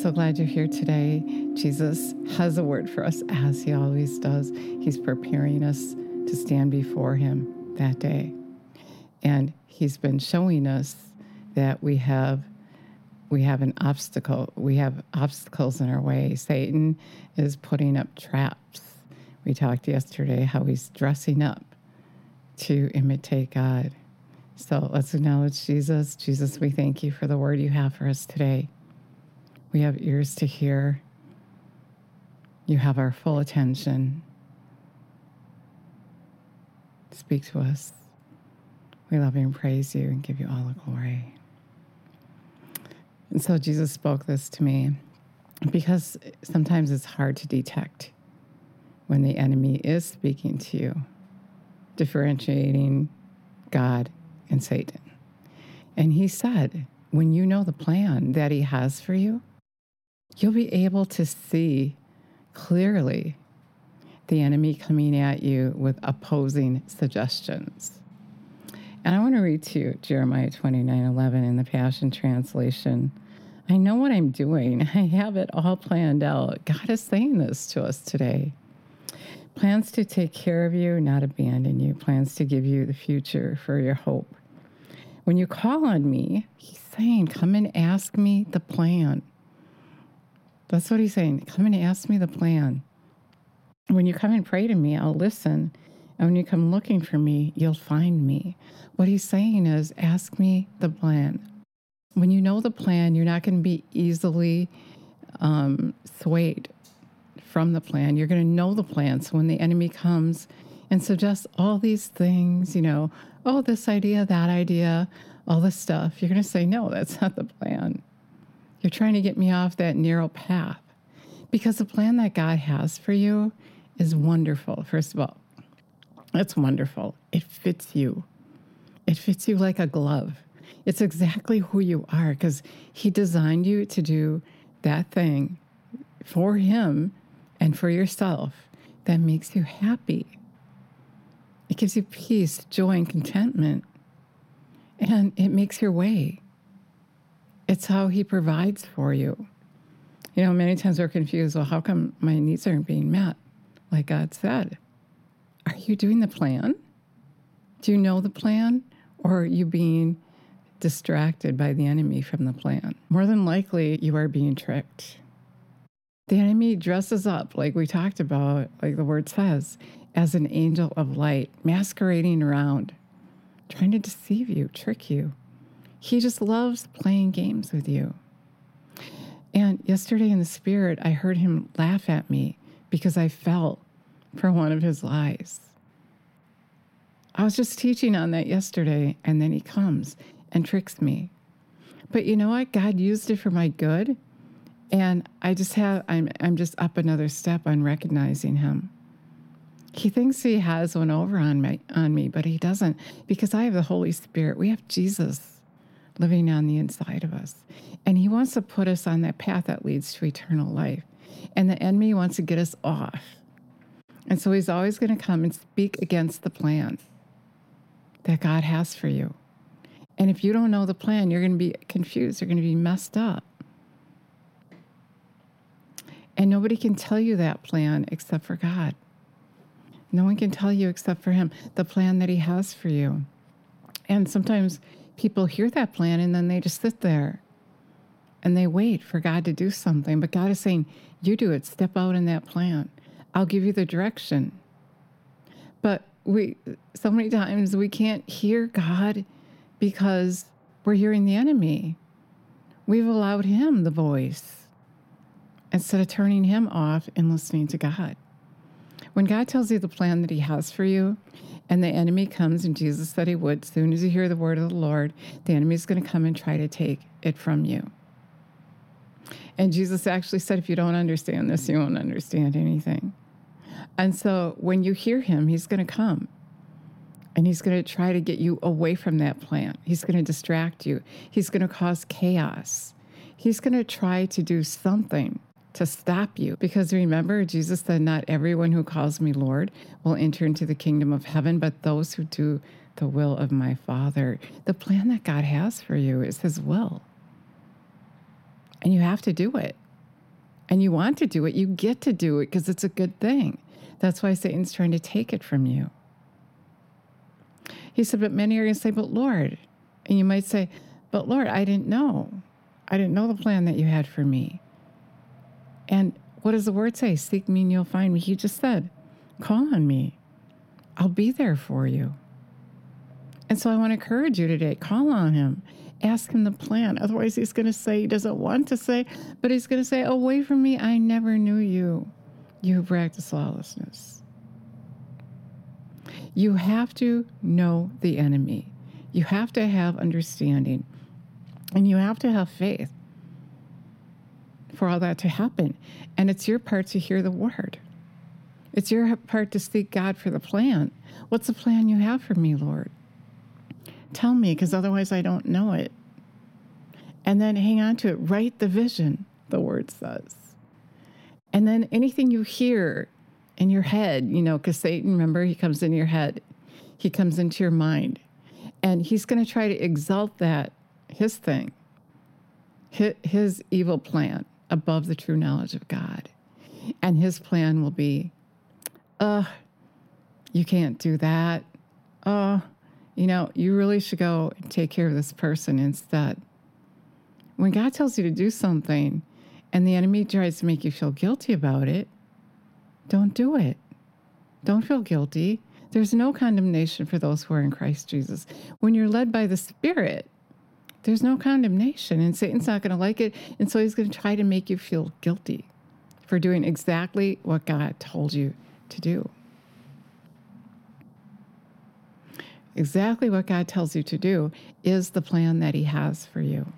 so glad you're here today. Jesus has a word for us as he always does. He's preparing us to stand before him that day. And he's been showing us that we have we have an obstacle. We have obstacles in our way. Satan is putting up traps. We talked yesterday how he's dressing up to imitate God. So let's acknowledge Jesus. Jesus, we thank you for the word you have for us today. We have ears to hear. You have our full attention. Speak to us. We love you and praise you and give you all the glory. And so Jesus spoke this to me because sometimes it's hard to detect when the enemy is speaking to you, differentiating God and Satan. And he said, when you know the plan that he has for you, you'll be able to see clearly the enemy coming at you with opposing suggestions. And I want to read to you Jeremiah 29 11 in the Passion Translation. I know what I'm doing. I have it all planned out. God is saying this to us today. Plans to take care of you, not abandon you. Plans to give you the future for your hope. When you call on me, He's saying, Come and ask me the plan. That's what He's saying. Come and ask me the plan. When you come and pray to me, I'll listen. And when you come looking for me, you'll find me. What he's saying is ask me the plan. When you know the plan, you're not going to be easily um, swayed from the plan. You're going to know the plan. So when the enemy comes and suggests all these things, you know, oh, this idea, that idea, all this stuff, you're going to say, no, that's not the plan. You're trying to get me off that narrow path because the plan that God has for you is wonderful. First of all, it's wonderful. It fits you. It fits you like a glove. It's exactly who you are because He designed you to do that thing for Him and for yourself that makes you happy. It gives you peace, joy, and contentment. And it makes your way. It's how He provides for you. You know, many times we're confused well, how come my needs aren't being met? Like God said, are you doing the plan? Do you know the plan? Or are you being distracted by the enemy from the plan? More than likely, you are being tricked. The enemy dresses up, like we talked about, like the word says, as an angel of light, masquerading around, trying to deceive you, trick you. He just loves playing games with you. And yesterday in the spirit, I heard him laugh at me because I felt for one of his lies. I was just teaching on that yesterday, and then he comes and tricks me. But you know what? God used it for my good. And I just have, I'm, I'm just up another step on recognizing him. He thinks he has one over on me, on me, but he doesn't because I have the Holy Spirit. We have Jesus living on the inside of us. And he wants to put us on that path that leads to eternal life. And the enemy wants to get us off. And so he's always going to come and speak against the plan that God has for you. And if you don't know the plan, you're going to be confused, you're going to be messed up. And nobody can tell you that plan except for God. No one can tell you except for Him the plan that He has for you. And sometimes people hear that plan and then they just sit there and they wait for God to do something. But God is saying, You do it, step out in that plan. I'll give you the direction. But we so many times we can't hear God because we're hearing the enemy. We've allowed him the voice instead of turning him off and listening to God. When God tells you the plan that he has for you, and the enemy comes, and Jesus said he would, soon as you hear the word of the Lord, the enemy is going to come and try to take it from you. And Jesus actually said, if you don't understand this, you won't understand anything. And so when you hear him, he's going to come and he's going to try to get you away from that plan. He's going to distract you, he's going to cause chaos. He's going to try to do something to stop you. Because remember, Jesus said, Not everyone who calls me Lord will enter into the kingdom of heaven, but those who do the will of my Father. The plan that God has for you is His will. And you have to do it. and you want to do it, you get to do it because it's a good thing. That's why Satan's trying to take it from you. He said, But many are going to say, But Lord, and you might say, But Lord, I didn't know. I didn't know the plan that you had for me. And what does the word say? Seek me and you'll find me. He just said, Call on me. I'll be there for you. And so I want to encourage you today call on him, ask him the plan. Otherwise, he's going to say he doesn't want to say, but he's going to say, Away from me, I never knew you. You who practice lawlessness. You have to know the enemy. You have to have understanding. And you have to have faith for all that to happen. And it's your part to hear the word. It's your part to seek God for the plan. What's the plan you have for me, Lord? Tell me, because otherwise I don't know it. And then hang on to it. Write the vision, the word says. And then anything you hear in your head, you know, because Satan, remember, he comes in your head, he comes into your mind, and he's going to try to exalt that, his thing, his evil plan above the true knowledge of God. And his plan will be, uh, you can't do that. Uh, you know, you really should go take care of this person instead. When God tells you to do something and the enemy tries to make you feel guilty about it, don't do it. Don't feel guilty. There's no condemnation for those who are in Christ Jesus. When you're led by the Spirit, there's no condemnation, and Satan's not going to like it. And so he's going to try to make you feel guilty for doing exactly what God told you to do. Exactly what God tells you to do is the plan that He has for you.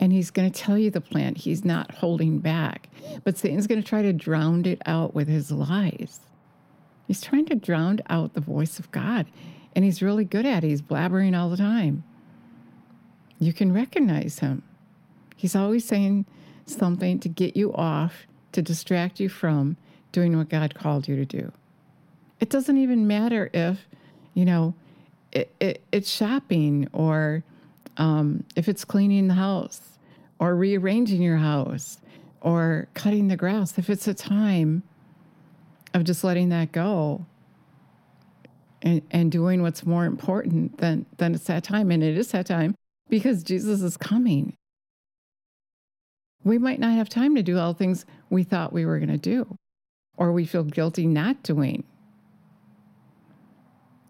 And He's going to tell you the plan. He's not holding back. But Satan's going to try to drown it out with his lies. He's trying to drown out the voice of God. And he's really good at it. He's blabbering all the time. You can recognize him. He's always saying something to get you off, to distract you from doing what God called you to do. It doesn't even matter if you know, it, it, it's shopping or um, if it's cleaning the house or rearranging your house or cutting the grass, if it's a time of just letting that go and, and doing what's more important than, than it's that time. And it is that time because Jesus is coming. We might not have time to do all the things we thought we were going to do or we feel guilty not doing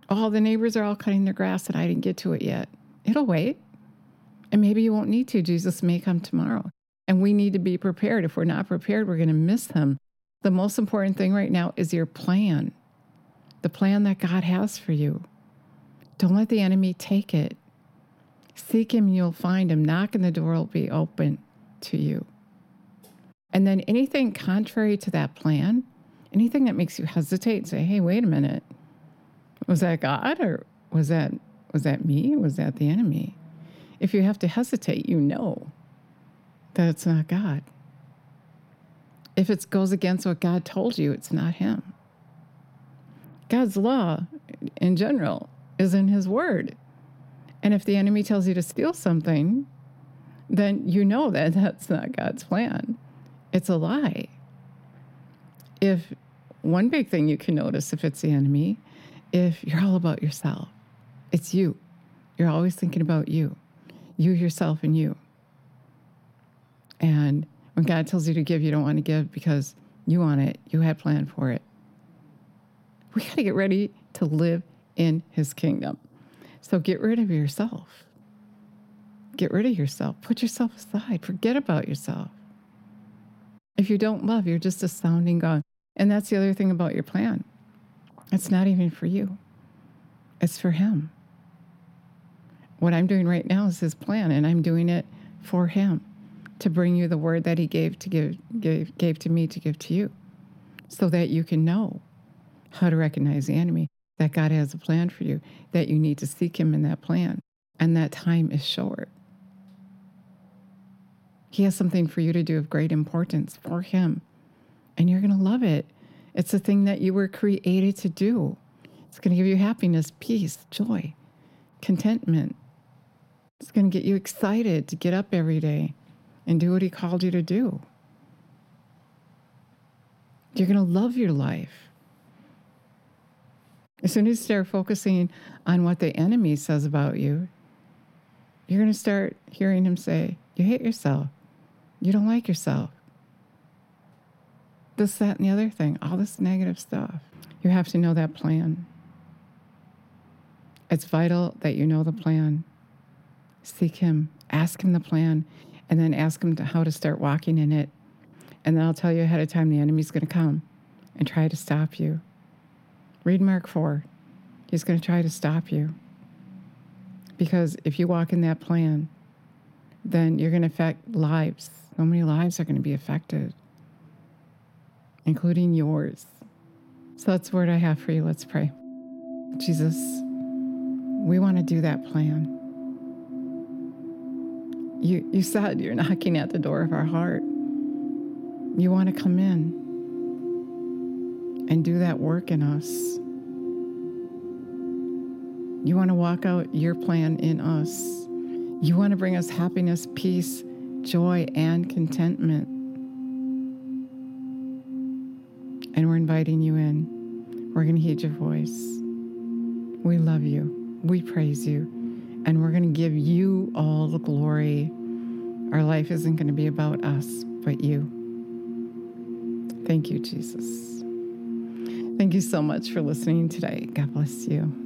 oh, the neighbors are all cutting their grass and I didn't get to it yet. It'll wait. And maybe you won't need to. Jesus may come tomorrow. And we need to be prepared. If we're not prepared, we're going to miss him. The most important thing right now is your plan, the plan that God has for you. Don't let the enemy take it. Seek him, you'll find him. Knock, and the door will be open to you. And then anything contrary to that plan, anything that makes you hesitate and say, hey, wait a minute, was that God or was that was that me? Was that the enemy? If you have to hesitate, you know that it's not God. If it goes against what God told you, it's not Him. God's law, in general, is in His Word. And if the enemy tells you to steal something, then you know that that's not God's plan. It's a lie. If one big thing you can notice if it's the enemy if you're all about yourself. It's you. You're always thinking about you, you, yourself, and you. And when God tells you to give, you don't want to give because you want it, you had planned for it. We got to get ready to live in His kingdom. So get rid of yourself. Get rid of yourself. Put yourself aside. Forget about yourself. If you don't love, you're just a sounding gong. And that's the other thing about your plan. It's not even for you, it's for Him. What I'm doing right now is His plan, and I'm doing it for Him to bring you the word that He gave to give, gave, gave to me to give to you so that you can know how to recognize the enemy, that God has a plan for you, that you need to seek Him in that plan, and that time is short. He has something for you to do of great importance for Him, and you're going to love it. It's the thing that you were created to do. It's going to give you happiness, peace, joy, contentment. It's going to get you excited to get up every day and do what He called you to do. You're going to love your life. As soon as you start focusing on what the enemy says about you, you're going to start hearing him say, You hate yourself. You don't like yourself. This, that, and the other thing, all this negative stuff. You have to know that plan. It's vital that you know the plan. Seek Him, ask Him the plan, and then ask Him to how to start walking in it. And then I'll tell you ahead of time the enemy's going to come and try to stop you. Read Mark 4. He's going to try to stop you. Because if you walk in that plan, then you're going to affect lives. So many lives are going to be affected, including yours. So that's the word I have for you. Let's pray. Jesus, we want to do that plan. You, you said you're knocking at the door of our heart. You want to come in and do that work in us. You want to walk out your plan in us. You want to bring us happiness, peace, joy, and contentment. And we're inviting you in. We're going to heed your voice. We love you. We praise you. And we're going to give you all the glory. Our life isn't going to be about us, but you. Thank you, Jesus. Thank you so much for listening today. God bless you.